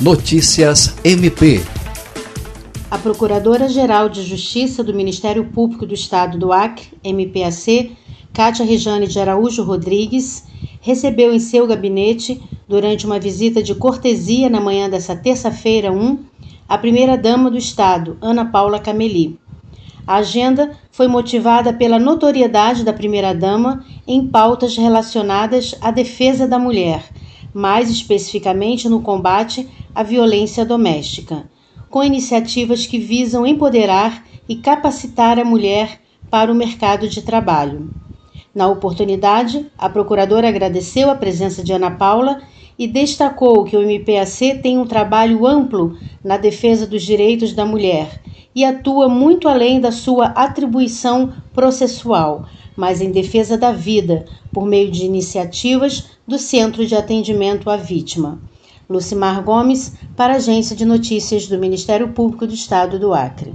Notícias MP. A Procuradora-Geral de Justiça do Ministério Público do Estado do Acre, MPAC, Cátia Rejane de Araújo Rodrigues, recebeu em seu gabinete, durante uma visita de cortesia na manhã dessa terça-feira 1, a primeira-dama do Estado, Ana Paula Cameli. A agenda foi motivada pela notoriedade da primeira-dama em pautas relacionadas à defesa da mulher, mais especificamente no combate à violência doméstica com iniciativas que visam empoderar e capacitar a mulher para o mercado de trabalho. Na oportunidade, a procuradora agradeceu a presença de Ana Paula e destacou que o MPAC tem um trabalho amplo na defesa dos direitos da mulher e atua muito além da sua atribuição processual, mas em defesa da vida, por meio de iniciativas do Centro de Atendimento à Vítima. Lucimar Gomes, para a Agência de Notícias do Ministério Público do Estado do Acre.